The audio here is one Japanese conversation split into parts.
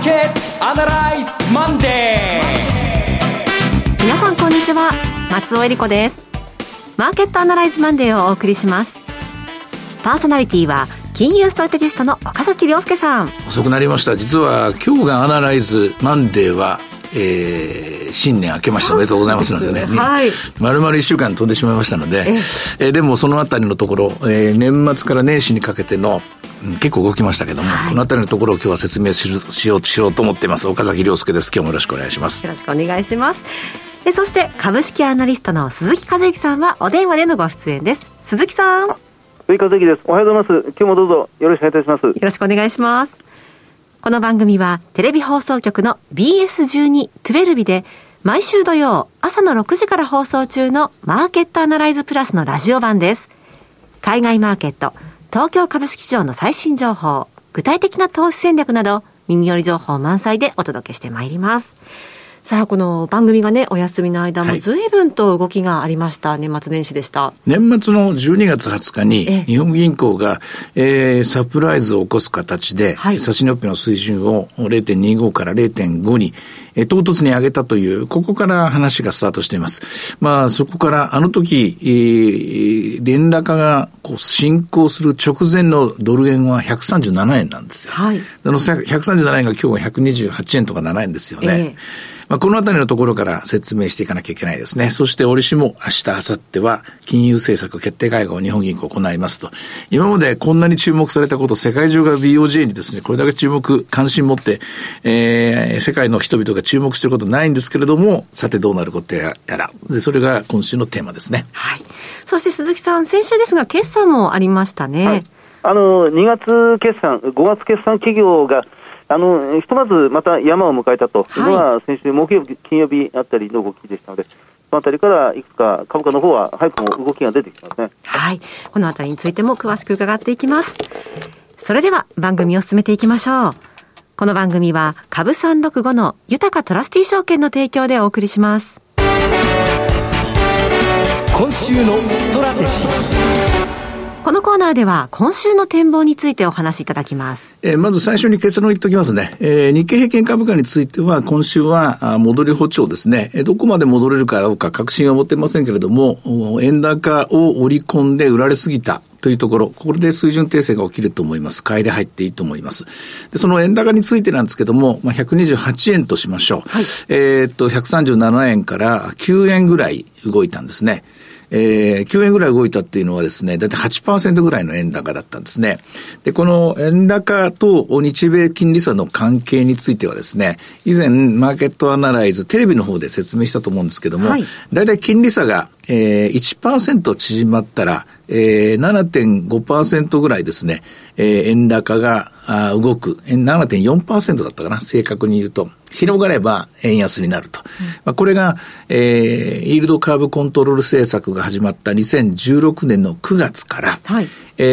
ーケットアナライズマンデー。皆さんこんにちは。松尾英里子です。マーケットアナライズマンデーをお送りします。パーソナリティは金融ストラテジストの岡崎良介さん。遅くなりました。実は今日がアナライズマンデーはえー、新年明けましておめでとうございますなんですよね。はい。丸々一週間飛んでしまいましたので、えー、でもそのあたりのところ、えー、年末から年始にかけての、うん、結構動きましたけども、はい、このあたりのところを今日は説明ししようしようと思っています。岡崎亮介です。今日もよろしくお願いします。よろしくお願いします。でそして株式アナリストの鈴木和之さんはお電話でのご出演です。鈴木さん。鈴木和之です。おはようございます。今日もどうぞよろしくお願いいたします。よろしくお願いします。この番組はテレビ放送局の BS12-12 で毎週土曜朝の6時から放送中のマーケットアナライズプラスのラジオ版です。海外マーケット、東京株式市場の最新情報、具体的な投資戦略など耳寄り情報満載でお届けしてまいります。さあ、この番組がね、お休みの間も随分と動きがありました。はい、年末年始でした。年末の12月20日に、日本銀行が、えー、サプライズを起こす形で、はい、差し値オペの水準を0.25から0.5に、えー、唐突に上げたという、ここから話がスタートしています。まあ、そこから、あの時、えー、連高がこう進行する直前のドル円は137円なんですよ。はい。その137円が今日は128円とか7円ですよね。えーまあ、このあたりのところから説明していかなきゃいけないですね。そして折しも明日、明後日は金融政策決定会合を日本銀行行いますと。今までこんなに注目されたこと、世界中が BOJ にですね、これだけ注目、関心持って、えー、世界の人々が注目していることないんですけれども、さてどうなることやら。で、それが今週のテーマですね。はい。そして鈴木さん、先週ですが、決算もありましたね。はい、あの、2月決算、5月決算企業が、あのひとまずまた山を迎えたというのは、先週木曜日、金曜日あたりの動きでしたので、そのあたりからいくつか株価の方は早くも動きが出てきますね。はい。このあたりについても詳しく伺っていきます。それでは番組を進めていきましょう。この番組は株365の豊かトラスティ証券の提供でお送りします。今週のストラテジー。このコーナーでは今週の展望についてお話しいただきます。えー、まず最初に結論言っておきますね。えー、日経平均株価については今週は戻り歩調ですね。どこまで戻れるかどうか確信は持ってませんけれども、円高を織り込んで売られすぎたというところ、これで水準訂正が起きると思います。買いで入っていいと思います。で、その円高についてなんですけども、まあ、128円としましょう。はい、えっと、137円から9円ぐらい動いたんですね。えー、9円ぐらい動いたっていうのはですね、だいたい8%ぐらいの円高だったんですね。で、この円高と日米金利差の関係についてはですね、以前マーケットアナライズ、テレビの方で説明したと思うんですけども、はい、だいたい金利差が、えー、1%縮まったら、えー、7.5%ぐらいですね、えー、円高があ動く、7.4%だったかな、正確に言うと。広がれば円安になると。うん、まあ、これが、えー、イールドカーブコントロール政策が始まった2016年の9月から、はい、え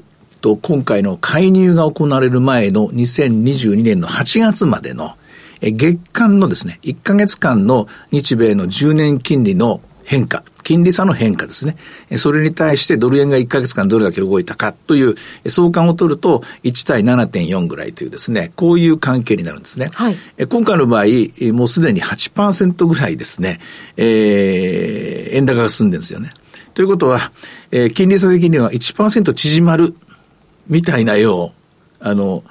ー、と、今回の介入が行われる前の2022年の8月までの、月間のですね、1ヶ月間の日米の10年金利の変化、金利差の変化ですね。それに対してドル円が1ヶ月間どれだけ動いたかという相関を取ると1対7.4ぐらいというですね、こういう関係になるんですね。はい、今回の場合、もうすでに8%ぐらいですね、えー、円高が進んでるんですよね。ということは、えー、金利差的には1%縮まるみたいなよう、あの、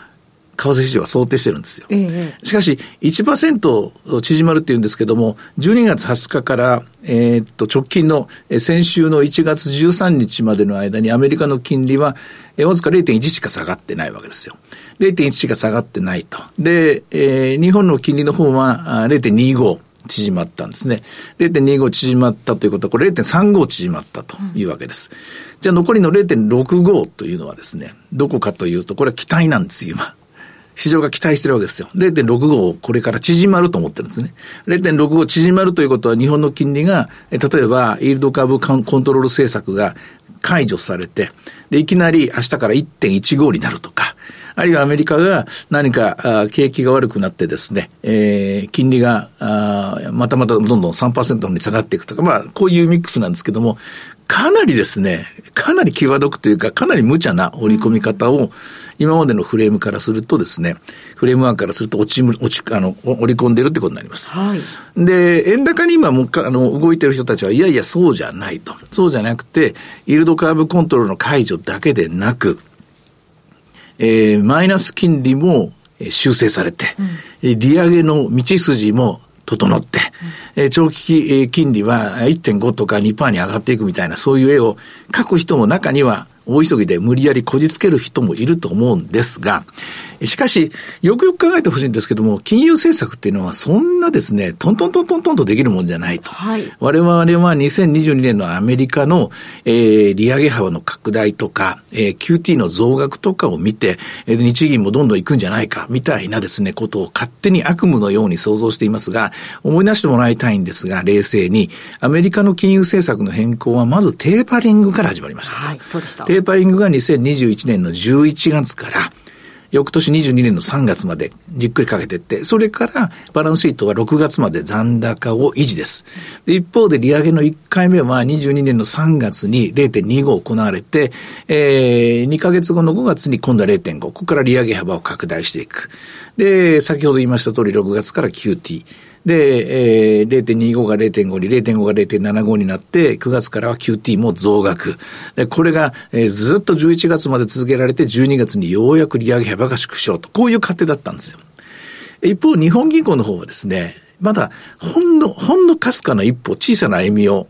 為替市場は想定してるんですよ。ええ、しかし、1%縮まるっていうんですけども、12月20日から、えー、っと、直近の、先週の1月13日までの間にアメリカの金利は、えー、わずか0.1しか下がってないわけですよ。0.1しか下がってないと。で、えー、日本の金利の方は0.25。縮まったんですね。0.25縮まったということは、これ0.35縮まったというわけです。うん、じゃあ残りの0.65というのはですね、どこかというと、これは期待なんですよ、今。市場が期待してるわけですよ。0.65をこれから縮まると思ってるんですね。0.65縮まるということは日本の金利が、例えば、イールド株コントロール政策が解除されて、で、いきなり明日から1.15になるとか、あるいはアメリカが何か景気が悪くなってですね、えー、金利がまたまたどんどん3%に下がっていくとか、まあ、こういうミックスなんですけども、かなりですね、かなり際どくというか、かなり無茶な織り込み方を、今までのフレームからするとですね、フレームワンからすると落ち、落ち、あの、織り込んでるってことになります。はい。で、円高に今もあの、動いてる人たちは、いやいや、そうじゃないと。そうじゃなくて、イールドカーブコントロールの解除だけでなく、えー、マイナス金利も修正されて、うん、利上げの道筋も整って、うん、長期金利は1.5とか2%に上がっていくみたいな、そういう絵を描く人も中には大急ぎで無理やりこじつける人もいると思うんですが、しかし、よくよく考えてほしいんですけども、金融政策っていうのはそんなですね、トントントントントンとできるもんじゃないと。はい、我々は2022年のアメリカの、えー、利上げ幅の拡大とか、えー、QT の増額とかを見て、えー、日銀もどんどん行くんじゃないか、みたいなですね、ことを勝手に悪夢のように想像していますが、思い出してもらいたいんですが、冷静に、アメリカの金融政策の変更はまずテーパリングから始まりました。はい、そうでした。テーパリングが2021年の11月から、翌年22年の3月までじっくりかけていって、それからバランスシートは6月まで残高を維持です。で一方で利上げの1回目は22年の3月に0.25行われて、えー、2ヶ月後の5月に今度は0.5、ここから利上げ幅を拡大していく。で、先ほど言いました通り6月から QT。で、えー、0.25が0.5に、0.5が0.75になって、9月からは QT も増額。で、これが、えー、ずっと11月まで続けられて、12月にようやく利上げ幅が縮小と、こういう過程だったんですよ。一方、日本銀行の方はですね、まだ、ほんの、ほんのかすかな一歩、小さな歩みを、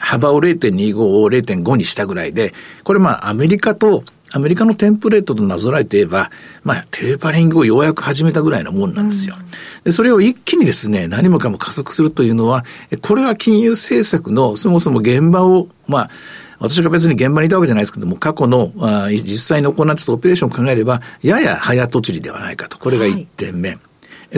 幅を0.25を0.5にしたぐらいで、これまあアメリカとアメリカのテンプレートとなぞらえて言えば、まあ、テーパリングをようやく始めたぐらいのもんなんですよ。で、それを一気にですね、何もかも加速するというのは、これは金融政策のそもそも現場を、まあ、私が別に現場にいたわけじゃないですけども、過去の、あ実際に行ってたオペレーションを考えれば、やや早とちりではないかと。これが1点目。はい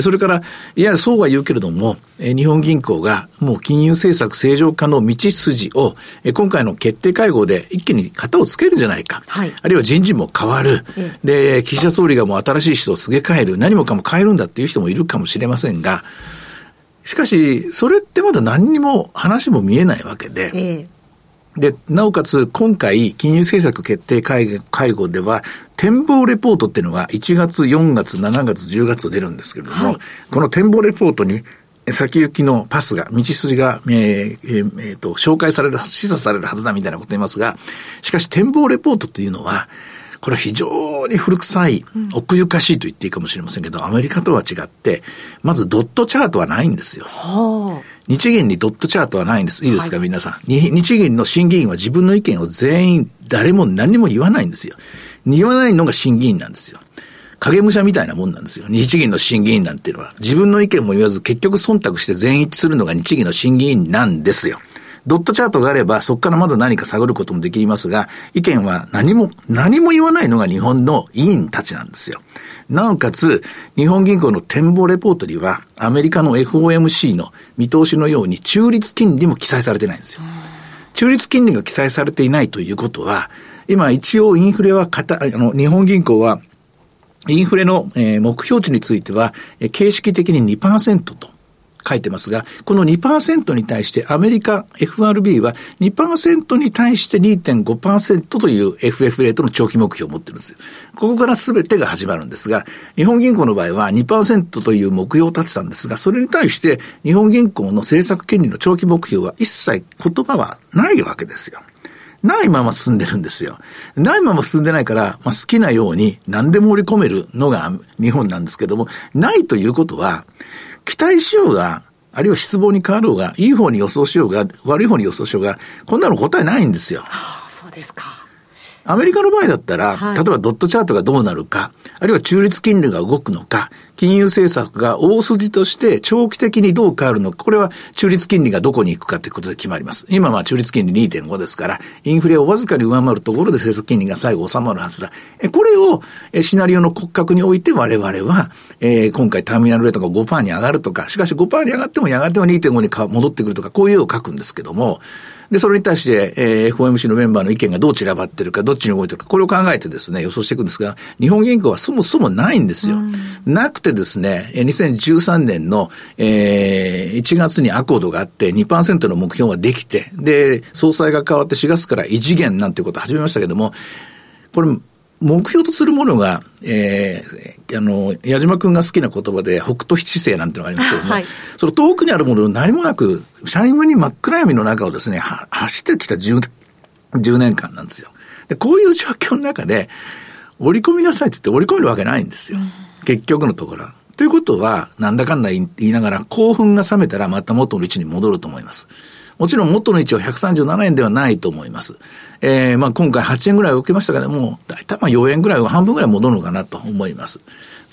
それから、いや、そうは言うけれども、日本銀行がもう金融政策正常化の道筋を、今回の決定会合で一気に型をつけるんじゃないか。はい、あるいは人事も変わる。で、岸田総理がもう新しい人をすげ替える。何もかも変えるんだっていう人もいるかもしれませんが、しかし、それってまだ何にも話も見えないわけで、ええで、なおかつ、今回、金融政策決定会会合では、展望レポートっていうのが1月、4月、7月、10月と出るんですけれども、はい、この展望レポートに、先行きのパスが、道筋が、えー、えー、えー、と、紹介される、示唆されるはずだみたいなこと言いますが、しかし展望レポートっていうのは、これは非常に古臭い、奥ゆかしいと言っていいかもしれませんけど、アメリカとは違って、まずドットチャートはないんですよ。はあ、日銀にドットチャートはないんです。いいですか、はい、皆さん。日銀の審議員は自分の意見を全員、誰も何にも言わないんですよ。言わないのが審議員なんですよ。影武者みたいなもんなんですよ。日銀の審議員なんていうのは。自分の意見も言わず結局忖度して全一致するのが日銀の審議員なんですよ。ドットチャートがあれば、そこからまだ何か探ることもできますが、意見は何も、何も言わないのが日本の委員たちなんですよ。なおかつ、日本銀行の展望レポートには、アメリカの FOMC の見通しのように中立金利も記載されてないんですよ。中立金利が記載されていないということは、今一応インフレはかた、あの、日本銀行は、インフレの、目標値については、形式的に2%と書いてますが、この2%に対してアメリカ FRB は2%に対して2.5%という FF レートの長期目標を持ってるんですよ。ここから全てが始まるんですが、日本銀行の場合は2%という目標を立てたんですが、それに対して日本銀行の政策権利の長期目標は一切言葉はないわけですよ。ないまま進んでるんですよ。ないまま進んでないから、まあ、好きなように何でも織り込めるのが日本なんですけども、ないということは、期待しようが、あるいは失望に変わろうが、いい方に予想しようが、悪い方に予想しようが、こんなの答えないんですよ。ああ、そうですか。アメリカの場合だったら、はい、例えばドットチャートがどうなるか、あるいは中立金利が動くのか、金融政策が大筋として長期的にどう変わるのか、これは中立金利がどこに行くかということで決まります。今は中立金利2.5ですから、インフレをわずかに上回るところで政策金利が最後収まるはずだ。これをシナリオの骨格において我々は、えー、今回ターミナルレートが5%に上がるとか、しかし5%に上がってもやがては2.5に戻ってくるとか、こういう絵を書くんですけども、で、それに対して、えー、FOMC のメンバーの意見がどう散らばってるか、どっちに動いてるか、これを考えてですね、予想していくんですが、日本銀行はそもそもないんですよ。なくてですね、2013年の、えー、1月にアコードがあって2%の目標ができて、で、総裁が変わって4月から異次元なんていうことを始めましたけども、これ、目標とするものが、えー、あの、矢島くんが好きな言葉で、北斗七星なんていうのがありますけども、はい、その遠くにあるものを何もなく、車輪に真っ暗闇の中をですね、走ってきた 10, 10年間なんですよ。で、こういう状況の中で、折り込みなさいって言って折り込めるわけないんですよ。結局のところは。ということは、なんだかんだ言いながら、興奮が冷めたらまた元の位置に戻ると思います。もちろん元の位置は137円ではないと思います。えー、まあ今回8円ぐらい受けましたけども、だいたいまあ4円ぐらいは半分ぐらい戻るのかなと思います。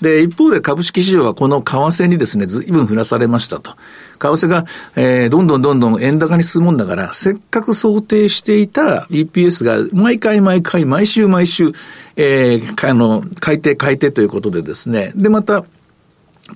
で、一方で株式市場はこの為替にですね、ずいぶん降らされましたと。為替が、えー、どんどんどんどん円高に進むもんだから、せっかく想定していた EPS が毎回毎回、毎週毎週、えー、あの、改定改定ということでですね、で、また、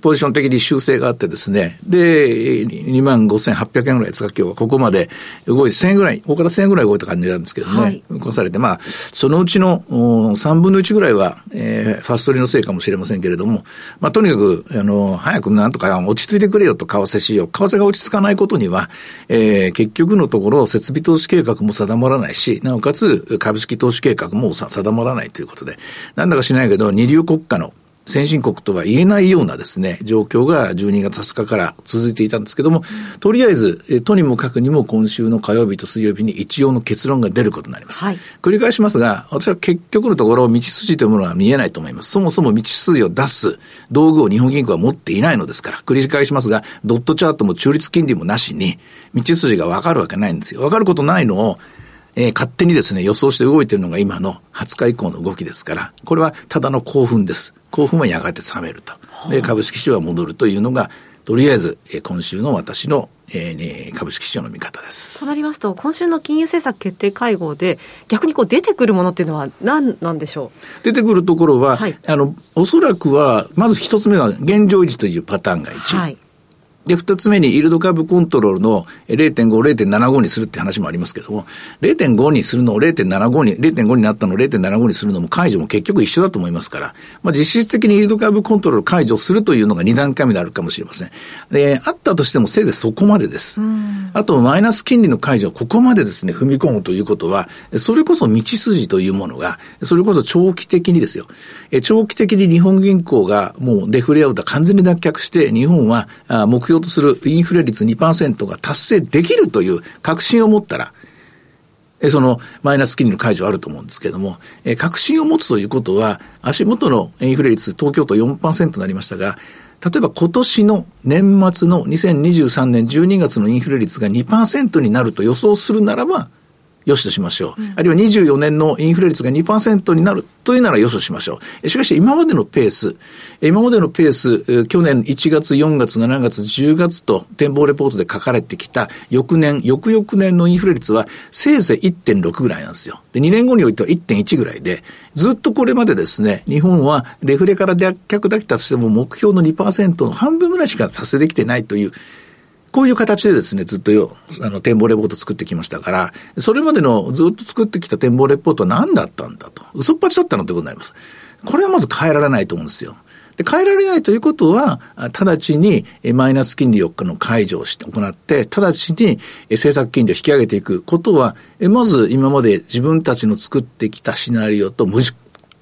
ポジション的に修正があってですね、で、2万5800円ぐらいですか、今日は。ここまで動いて1000円ぐらい、大方1000円ぐらい動いた感じなんですけどね、はい、動かされて、まあ、そのうちの3分の1ぐらいは、えー、ファストリーのせいかもしれませんけれども、まあ、とにかく、あの、早くなんとか落ち着いてくれよと、為替市場。為替が落ち着かないことには、えー、結局のところ、設備投資計画も定まらないし、なおかつ、株式投資計画も定まらないということで、なんだかしないけど、二流国家の先進国とは言えないようなですね、状況が12月20日から続いていたんですけども、とりあえず、とにもかくにも今週の火曜日と水曜日に一応の結論が出ることになります。はい、繰り返しますが、私は結局のところ、道筋というものは見えないと思います。そもそも道筋を出す道具を日本銀行は持っていないのですから、繰り返しますが、ドットチャートも中立金利もなしに、道筋がわかるわけないんですよ。わかることないのを、えー、勝手にですね、予想して動いているのが今の20日以降の動きですから、これはただの興奮です。興奮はやがて冷めると。で、株式市場は戻るというのが、とりあえず、えー、今週の私のえー、株式市場の見方です。となりますと、今週の金融政策決定会合で、逆にこう出てくるものっていうのは何なんでしょう？出てくるところは、はい、あの、おそらくは、まず一つ目は現状維持というパターンが1。はいで、二つ目に、イールド株コントロールの0.5、0.75にするって話もありますけども、0.5にするのを0.75に、0.5になったのを0.75にするのも解除も結局一緒だと思いますから、まあ実質的にイールド株コントロール解除するというのが2段階目であるかもしれません。で、あったとしてもせいぜいそこまでです。あと、マイナス金利の解除、ここまでですね、踏み込むということは、それこそ道筋というものが、それこそ長期的にですよ。長期的に日本銀行がもうデフレアウト完全に脱却して、日本は目標とするインフレ率2%が達成できるという確信を持ったら、そのマイナス金利の解除あると思うんですけれども、確信を持つということは、足元のインフレ率、東京都4%になりましたが、例えば今年の年末の2023年12月のインフレ率が2%になると予想するならば、よしとしましょう。うん、あるいは24年のインフレ率が2%になるというならよしとしましょう。しかし今までのペース、今までのペース、去年1月、4月、7月、10月と展望レポートで書かれてきた翌年、翌々年のインフレ率はせいぜい1.6ぐらいなんですよ。で、2年後においては1.1ぐらいで、ずっとこれまでですね、日本はデフレから脱却できたとしても目標の2%の半分ぐらいしか達成できてないというこういう形でですね、ずっとよ、あの、展望レポート作ってきましたから、それまでのずっと作ってきた展望レポートは何だったんだと。嘘っぱちだったのってことになります。これはまず変えられないと思うんですよ。で変えられないということは、直ちにマイナス金利4日の解除をして行って、直ちに政策金利を引き上げていくことは、まず今まで自分たちの作ってきたシナリオと無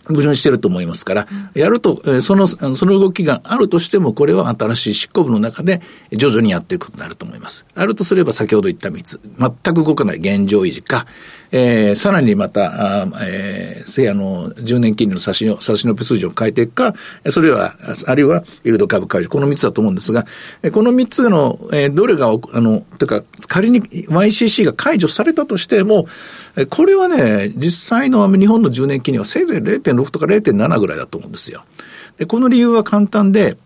矛盾してると思いますから、やると、その、その動きがあるとしても、これは新しい執行部の中で徐々にやっていくことになると思います。あるとすれば先ほど言った3つ、全く動かない現状維持か、えー、さらにまた、あえー、せやの、10年金利の差しの、差しの数字を変えていくか、それは、あるいは、イールド株解除、この3つだと思うんですが、この3つの、えー、どれが、あの、というか、仮に YCC が解除されたとしても、これはね、実際の日本の10年金利はせいぜい0.6とか0.7ぐらいだと思うんですよ。で、この理由は簡単で、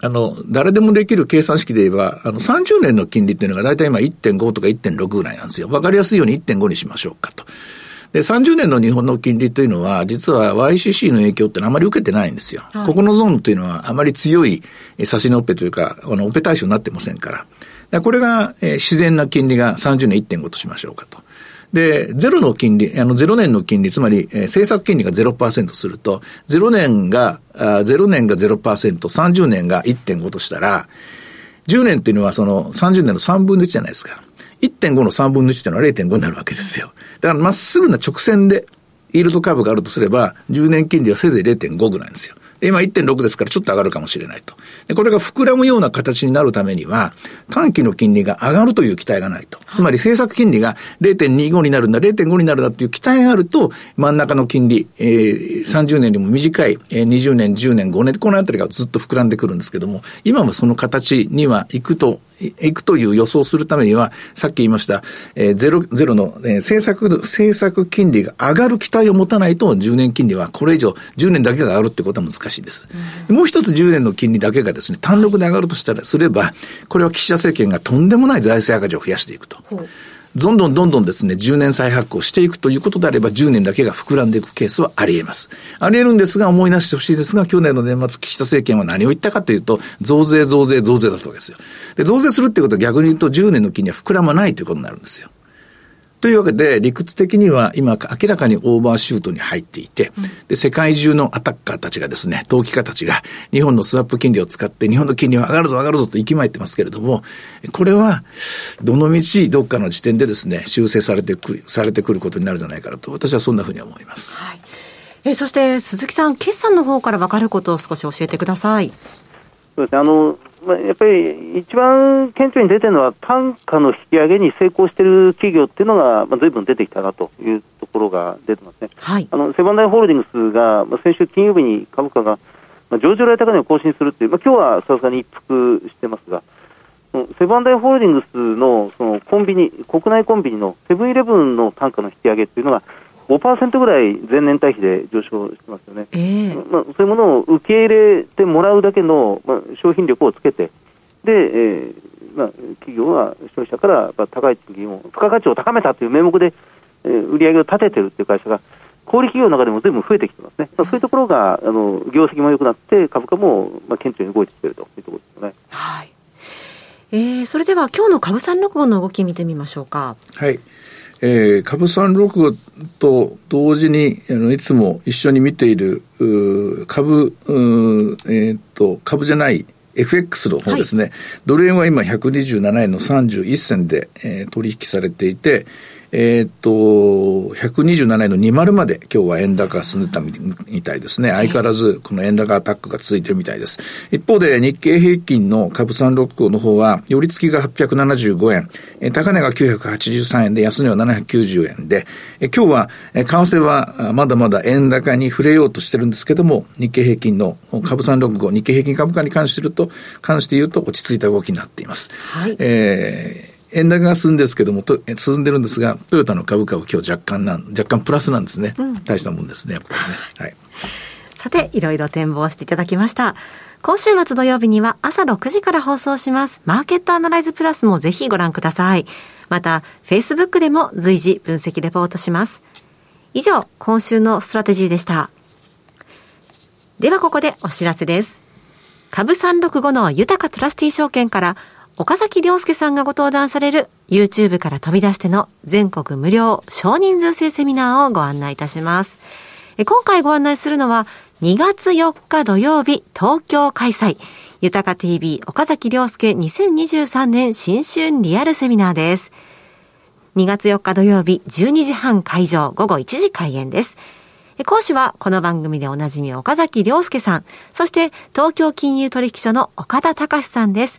あの、誰でもできる計算式で言えば、あの、30年の金利っていうのが大体今1.5とか1.6ぐらいなんですよ。わかりやすいように1.5にしましょうかと。で、30年の日本の金利というのは、実は YCC の影響ってのはあまり受けてないんですよ。はい、ここのゾーンというのはあまり強い差しのオペというか、あの、オペ対象になってませんから。これが、えー、自然な金利が30年1.5としましょうかと。で、ゼロの金利、あの、ゼロ年の金利、つまり、えー、政策金利が0%すると、ゼロ年が、あ0年が0%、30年が1.5としたら、10年っていうのはその30年の3分の1じゃないですか。1.5の3分の1っていうのは0.5になるわけですよ。だからまっすぐな直線で、イールドカーブがあるとすれば、10年金利はせいぜい0.5ぐらいなんですよ。今1.6ですからちょっと上がるかもしれないと。で、これが膨らむような形になるためには、短期の金利が上がるという期待がないと。つまり政策金利が0.25になるんだ、0.5になるんだっていう期待があると、真ん中の金利、えー、30年よりも短い、えー、20年、10年、5年、このあたりがずっと膨らんでくるんですけども、今はその形には行くといくという予想をするためには、さっき言いました、えー、ゼロ、ゼロの、えー、政策、政策金利が上がる期待を持たないと、10年金利はこれ以上、10年だけが上がるってことは難しいんです。うん、もう一つ10年の金利だけがですね、単独で上がるとしたら、すれば、これは岸田政権がとんでもない財政赤字を増やしていくと。どんどんどんどんですね、10年再発行していくということであれば、10年だけが膨らんでいくケースはあり得ます。あり得るんですが、思い出してほしいですが、去年の年末、岸田政権は何を言ったかというと、増税、増税、増税だったわけですよ。で、増税するってことは逆に言うと、10年の金には膨らまないということになるんですよ。というわけで、理屈的には今明らかにオーバーシュートに入っていて、で、世界中のアタッカーたちがですね、投機家たちが日本のスワップ金利を使って日本の金利は上がるぞ上がるぞと息巻いてますけれども、これは、どのみちどっかの時点でですね、修正されてくる、されてくることになるんじゃないかなと、私はそんなふうに思います。はい。えそして、鈴木さん、決算の方から分かることを少し教えてください。そうですね、あの、まあ、やっぱり一番顕著に出てるのは、単価の引き上げに成功している企業っていうのが、まあ、ずいぶん出てきたなというところが出てますね。はい、あのセブンダイ・ホールディングスが、まあ、先週金曜日に株価が、まあ、上場来高値を更新するっていう、まあ今日はさすがに一服してますが、セブンダイ・ホールディングスのそのコンビニ、国内コンビニのセブンイレブンの単価の引き上げっていうのが、5%ぐらい前年対比で上昇してますよね、えー、まあ、そういうものを受け入れてもらうだけの、まあ、商品力をつけて、で、えーまあ、企業は消費者から高い賃金を、付加価値を高めたという名目で、えー、売り上げを立ててるっていう会社が、小売企業の中でもずいぶん増えてきてますね、まあ、そういうところがあの業績も良くなって、株価も、まあ、顕著に動いてきているというところですよね。はいえー、それでは今日の株三六五の動き見てみましょうか。はい。えー、株三六五と同時にあのいつも一緒に見ている株えー、っと株じゃない FX の方ですね、はい、ドル円は今127円の31銭で、えー、取引されていて、えー、っと、127円の20まで今日は円高が進んでたみたいですね。相変わらずこの円高アタックが続いてるみたいです。一方で日経平均の株365の方は、寄り付きが875円、高値が983円で、安値は790円で、今日は、為替はまだまだ円高に触れようとしてるんですけども、日経平均の株365、日経平均株価に関して言うと、関して言うと落ち着いた動きになっています。はい。えー円高が進んですけども、と進んでるんですが、トヨタの株価は今日若干なん、若干プラスなんですね。うん、大したもんですね、やっぱりね。はい。さて、いろいろ展望していただきました。今週末土曜日には朝6時から放送します。マーケットアナライズプラスもぜひご覧ください。また、Facebook でも随時分析レポートします。以上、今週のストラテジーでした。ではここでお知らせです。株365の豊トラスティ証券から岡崎良介さんがご登壇される YouTube から飛び出しての全国無料少人数制セミナーをご案内いたします。今回ご案内するのは2月4日土曜日東京開催豊か TV 岡崎良介2023年新春リアルセミナーです。2月4日土曜日12時半会場午後1時開演です。講師はこの番組でおなじみ岡崎良介さん、そして東京金融取引所の岡田隆さんです。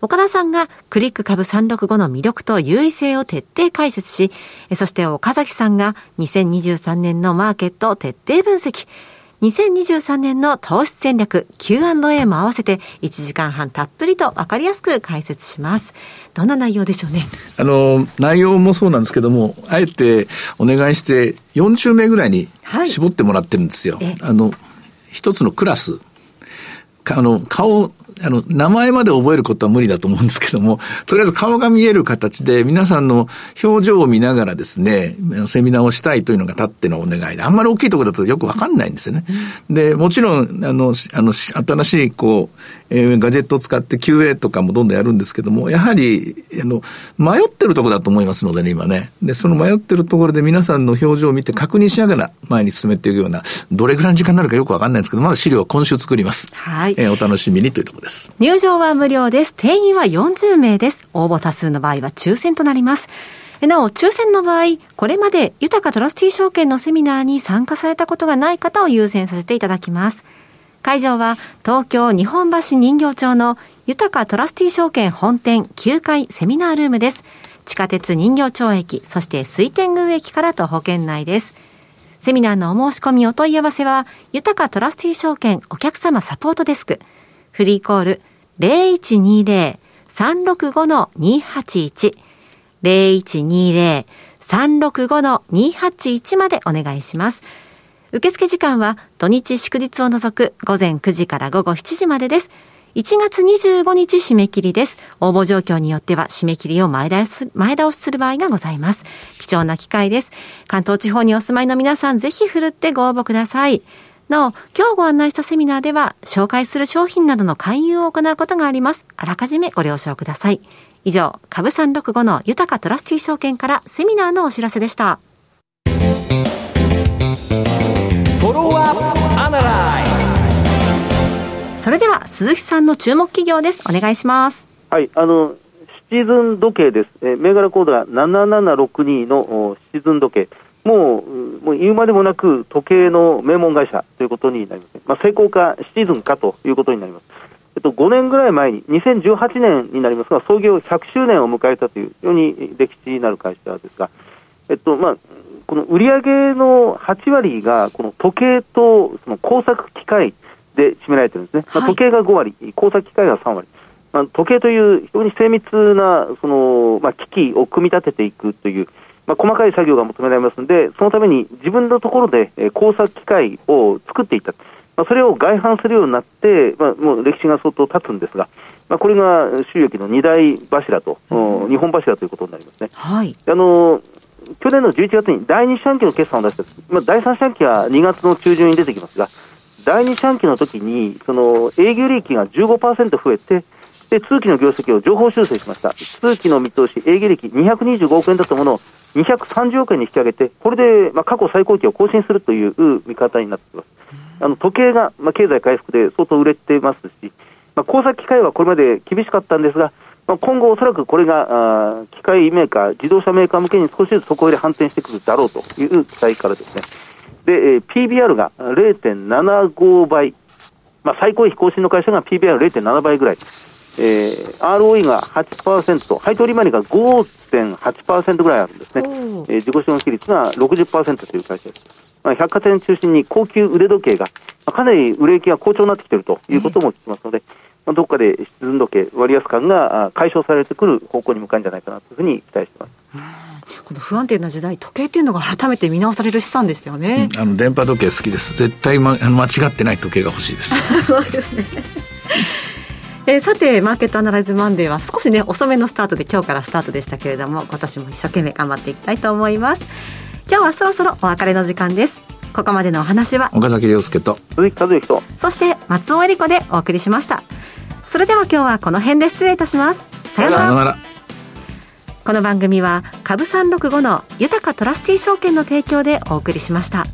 岡田さんがクリック株365の魅力と優位性を徹底解説し、そして岡崎さんが2023年のマーケットを徹底分析。2023年の投資戦略 Q&A も合わせて1時間半たっぷりと分かりやすく解説します。どんな内容でしょうね？あの、内容もそうなんですけども、あえてお願いして4中名ぐらいに絞ってもらってるんですよ。はい、あの、一つのクラス。あの、顔、あの、名前まで覚えることは無理だと思うんですけども、とりあえず顔が見える形で皆さんの表情を見ながらですね、セミナーをしたいというのが立ってのお願いで、あんまり大きいところだとよくわかんないんですよね。で、もちろん、あの、あの、新しい、こう、えー、ガジェットを使って QA とかもどんどんやるんですけども、やはり、あの、迷ってるところだと思いますのでね、今ね。で、その迷ってるところで皆さんの表情を見て確認しながら前に進めていくような、どれぐらいの時間になるかよくわかんないんですけど、まだ資料は今週作ります。はい。えー、お楽しみにというところです。入場は無料です。定員は40名です。応募多数の場合は抽選となります。なお、抽選の場合、これまで豊かトラスティ証券のセミナーに参加されたことがない方を優先させていただきます。会場は東京日本橋人形町の豊かトラスティ証券本店9階セミナールームです。地下鉄人形町駅、そして水天宮駅から徒歩圏内です。セミナーのお申し込みお問い合わせは、豊かトラスティ証券お客様サポートデスク、フリーコール0120-365-281 0120-365-281までお願いします。受付時間は土日祝日を除く午前9時から午後7時までです。1月25日締め切りです。応募状況によっては締め切りを前倒し前倒しする場合がございます。貴重な機会です。関東地方にお住まいの皆さん、ぜひ振るってご応募ください。なお、今日ご案内したセミナーでは、紹介する商品などの勧誘を行うことがあります。あらかじめご了承ください。以上、株365の豊かトラスティー証券からセミナーのお知らせでした。それでは鈴木さんの注目企業です。お願いします。はい、あのシチズン時計です。銘柄コードが7762のシチズン時計。もう、もう言うまでもなく時計の名門会社ということになります。まあ、成功かシチズンかということになります。えっと、5年ぐらい前に、2018年になりますが、創業100周年を迎えたという、非常に歴史になる会社ですが、えっと、まあ、この売上の8割が、この時計とその工作機械で占められてるんですね。まあ、時計が5割、工作機械が3割。まあ、時計という非常に精密な、その、まあ、機器を組み立てていくという、まあ、細かい作業が求められますので、そのために自分のところで、え工作機械を作っていった。まあ、それを外販するようになって、まあ、もう歴史が相当経つんですが、まあ、これが収益の二大柱と、うん、日本柱ということになりますね。はい、あの去年の11月に第2四半期の決算を出した、まあ、第3四半期は2月の中旬に出てきますが、第2四半期の時に、その営業利益が15%増えて、で通期の業績を情報修正しました。通期の見通し、営業利益225億円だったものを230億円に引き上げて、これでまあ過去最高値を更新するという見方になっています。あの時計が、まあ、経済回復で相当売れてますし、まあ、工作機械はこれまで厳しかったんですが、まあ、今後おそらくこれがあ機械メーカー、自動車メーカー向けに少しずつ底入れ反転してくるだろうという期待からですね。で、えー、PBR が0.75倍、まあ、最高位更新の会社が PBR0.7 倍ぐらい、えー、ROE が8%、配当利回りが5.8%ぐらいあるんですね。えー、自己資本比率が60%という会社です。まあ、百貨店中心に高級腕時計が、まあ、かなり売れ行きが好調になってきているということも聞きますので、まあ、どこかでシチズン時計、割安感が解消されてくる方向に向かるんじゃないかなというふうに期待しています。この不安定な時代、時計っていうのが改めて見直される資産ですよね。うん、あの電波時計好きです。絶対、ま、間違ってない時計が欲しいです。そうですね。えー、さて、マーケットアナライズマンデーは少しね、遅めのスタートで今日からスタートでしたけれども、今年も一生懸命頑張っていきたいと思います。今日はそろそろお別れの時間ですここまでのお話は岡崎亮介と鈴木和之とそして松尾恵里子でお送りしましたそれでは今日はこの辺で失礼いたします。さようなら。この番組は株三六五の豊かトラスティ証券の提供でお送りしました。